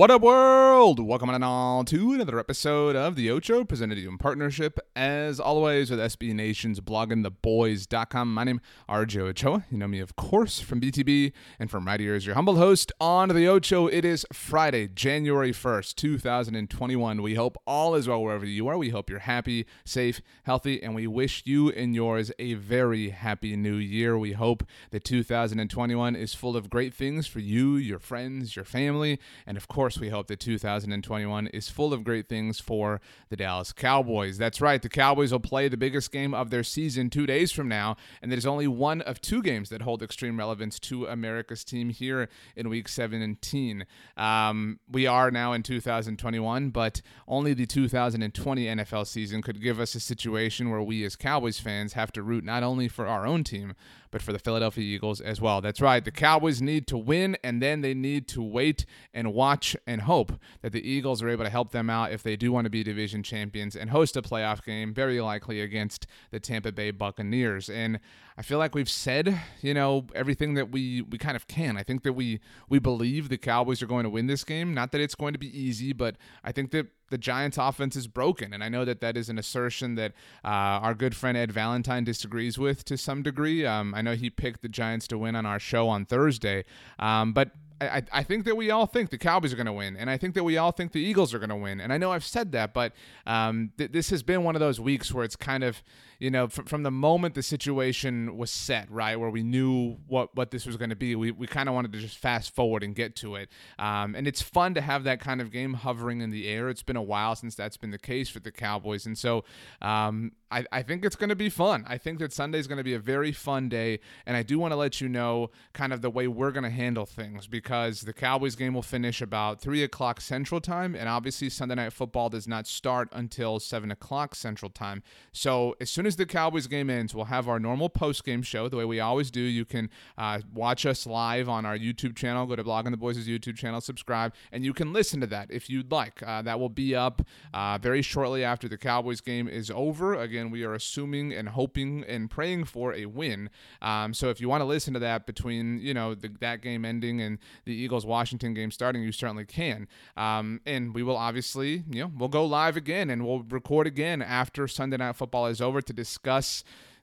What up, world? Welcome on all to another episode of The Ocho, presented to you in partnership, as always, with SB Nation's bloggingtheboys.com. My name is RJ Ochoa. You know me, of course, from BTB, and from right here is your humble host on The Ocho. It is Friday, January 1st, 2021. We hope all is well wherever you are. We hope you're happy, safe, healthy, and we wish you and yours a very happy new year. We hope that 2021 is full of great things for you, your friends, your family, and of course, we hope that 2021 is full of great things for the Dallas Cowboys. That's right, the Cowboys will play the biggest game of their season two days from now, and there's only one of two games that hold extreme relevance to America's team here in Week 17. Um, we are now in 2021, but only the 2020 NFL season could give us a situation where we as Cowboys fans have to root not only for our own team, but for the Philadelphia Eagles as well. That's right. The Cowboys need to win, and then they need to wait and watch and hope that the Eagles are able to help them out if they do want to be division champions and host a playoff game, very likely against the Tampa Bay Buccaneers. And I feel like we've said, you know, everything that we we kind of can. I think that we we believe the Cowboys are going to win this game. Not that it's going to be easy, but I think that the Giants' offense is broken, and I know that that is an assertion that uh, our good friend Ed Valentine disagrees with to some degree. Um, I know he picked the Giants to win on our show on Thursday, um, but I, I think that we all think the Cowboys are going to win, and I think that we all think the Eagles are going to win. And I know I've said that, but um, th- this has been one of those weeks where it's kind of, you know, f- from the moment the situation was set, right, where we knew what, what this was going to be, we, we kind of wanted to just fast forward and get to it. Um, and it's fun to have that kind of game hovering in the air. It's been a while since that's been the case for the Cowboys. And so um, I, I think it's going to be fun. I think that Sunday is going to be a very fun day. And I do want to let you know kind of the way we're going to handle things because the Cowboys game will finish about 3 o'clock Central Time. And obviously, Sunday Night Football does not start until 7 o'clock Central Time. So as soon as the Cowboys game ends, we'll have our normal post game show the way we always do. You can uh, watch us live on our YouTube channel. Go to Blogging the Boys' YouTube channel, subscribe, and you can listen to that if you'd like. Uh, that will be up uh, very shortly after the Cowboys game is over. Again, we are assuming and hoping and praying for a win. Um, so if you want to listen to that between you know the, that game ending and the Eagles Washington game starting, you certainly can. Um, and we will obviously you know we'll go live again and we'll record again after Sunday Night Football is over to discuss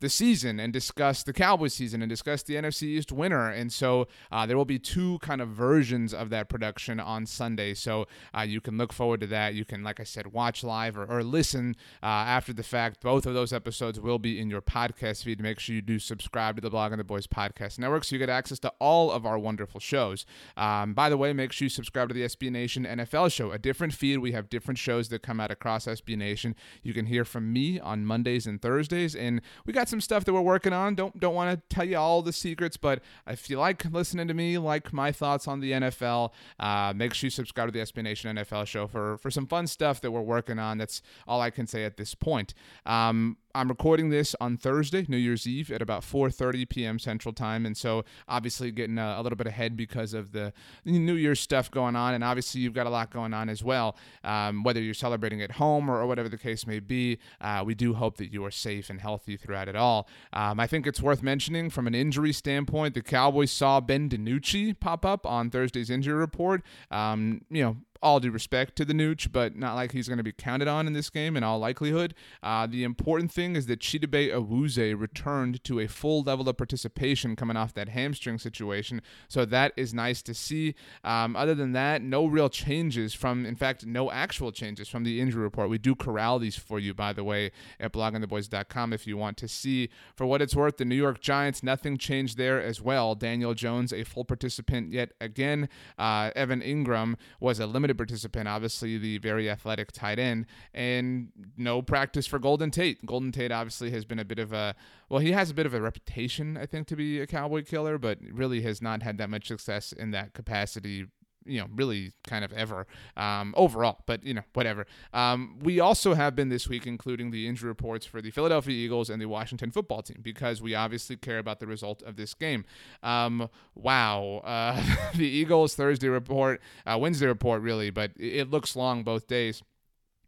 the season and discuss the Cowboys season and discuss the NFC East winner. And so uh, there will be two kind of versions of that production on Sunday. So uh, you can look forward to that. You can, like I said, watch live or, or listen uh, after the fact. Both of those episodes will be in your podcast feed. Make sure you do subscribe to the Blogging the Boys Podcast Network so you get access to all of our wonderful shows. Um, by the way, make sure you subscribe to the SB Nation NFL show, a different feed. We have different shows that come out across SB Nation. You can hear from me on Mondays and Thursdays. And we got some stuff that we're working on. Don't don't want to tell you all the secrets, but if you like listening to me, like my thoughts on the NFL, uh, make sure you subscribe to the SB Nation NFL show for for some fun stuff that we're working on. That's all I can say at this point. Um, I'm recording this on Thursday, New Year's Eve, at about 4:30 p.m. Central Time, and so obviously getting a, a, little bit ahead because of the New Year's stuff going on, and obviously you've got a lot going on as well. Um, whether you're celebrating at home or, or, whatever the case may be, uh, we do hope that you are safe and healthy throughout it all. Um, I think it's worth mentioning from an injury standpoint, the Cowboys saw Ben DiNucci pop up on Thursday's injury report. Um, you know, all due respect to the Nooch, but not like he's going to be counted on in this game in all likelihood. Uh, the important thing is that Chidobe Awuzie returned to a full level of participation coming off that hamstring situation. So that is nice to see. Um, other than that, no real changes from, in fact, no actual changes from the injury report. We do corral these for you, by the way, at bloggingtheboys.com if you want to see. For what it's worth, the New York Giants, nothing changed there as well. Daniel Jones, a full participant yet again. Uh, Evan Engram was a limited participant, obviously the very athletic tight end, and no practice for Golden Tate. Golden Tate obviously has been a bit of a well, he has a bit of a reputation, I think, to be a cowboy killer, but really has not had that much success in that capacity you know, really kind of ever um, overall, but you know, whatever. Um, we also have been this week including the injury reports for the Philadelphia Eagles and the Washington football team because we obviously care about the result of this game. Um, wow. Uh, the Eagles Thursday report, uh, Wednesday report, really, but it looks long both days.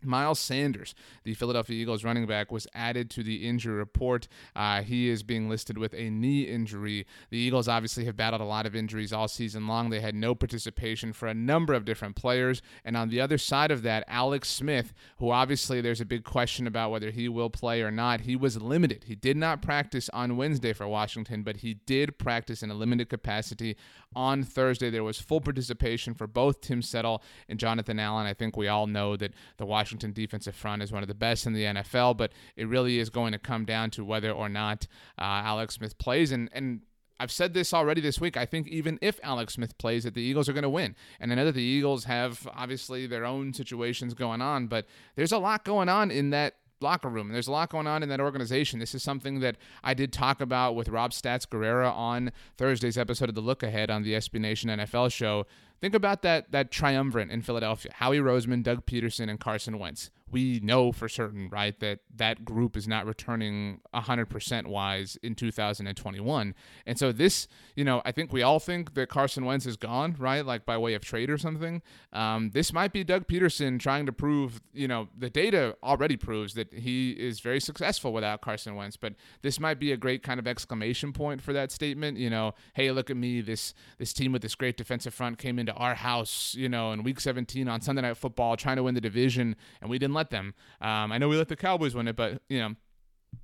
Miles Sanders, the Philadelphia Eagles running back, was added to the injury report. Uh, he is being listed with a knee injury. The Eagles obviously have battled a lot of injuries all season long. They had no participation for a number of different players. And on the other side of that, Alex Smith, who obviously there's a big question about whether he will play or not, he was limited. He did not practice on Wednesday for Washington, but he did practice in a limited capacity on Thursday. There was full participation for both Tim Settle and Jonathan Allen. I think we all know that the Washington defensive front is one of the best in the NFL, but it really is going to come down to whether or not uh, Alex Smith plays. And, and I've said this already this week. I think even if Alex Smith plays, that the Eagles are going to win. And I know that the Eagles have obviously their own situations going on, but there's a lot going on in that locker room. There's a lot going on in that organization. This is something that I did talk about with Rob Stats Guerrera on Thursday's episode of the Look Ahead on the SB Nation NFL show. Think about that that triumvirate in Philadelphia: Howie Roseman, Doug Pederson, and Carson Wentz we know for certain, right, that that group is not returning 100% wise in 2021. And so this, you know, I think we all think that Carson Wentz is gone, right, like by way of trade or something. Um, this might be Doug Pederson trying to prove, you know, the data already proves that he is very successful without Carson Wentz, but this might be a great kind of exclamation point for that statement. You know, hey, look at me, this this team with this great defensive front came into our house, you know, in Week 17 on Sunday Night Football, trying to win the division, and we didn't let them. Um, I know we let the Cowboys win it, but you know.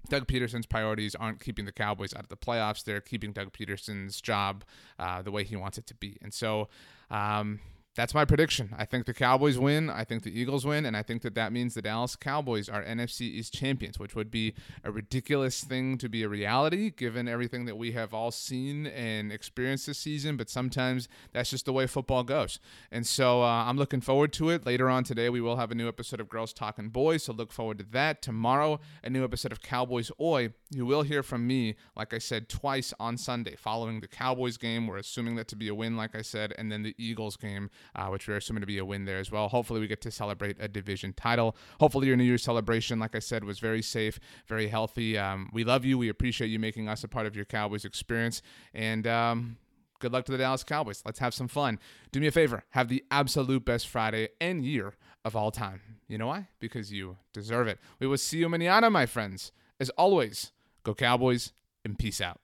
Doug Pederson's priorities aren't keeping the Cowboys out of the playoffs. They're keeping Doug Pederson's job uh, the way he wants it to be. And so, um, that's my prediction. I think the Cowboys win. I think the Eagles win. And I think that that means the Dallas Cowboys are NFC East champions, which would be a ridiculous thing to be a reality given everything that we have all seen and experienced this season. But sometimes that's just the way football goes. And so uh, I'm looking forward to it. Later on today, we will have a new episode of Girls Talking Boys. So look forward to that. Tomorrow, a new episode of Cowboys Oi. You will hear from me, like I said, twice on Sunday following the Cowboys game. We're assuming that to be a win, like I said, and then the Eagles game uh, which we're assuming to be a win there as well. Hopefully, we get to celebrate a division title. Hopefully, your New Year's celebration, like I said, was very safe, very healthy. Um, we love you. We appreciate you making us a part of your Cowboys experience. And, um, good luck to the Dallas Cowboys. Let's have some fun. Do me a favor, have the absolute best Friday and year of all time. You know why? Because you deserve it. We will see you manana, my friends. As always, go Cowboys and peace out.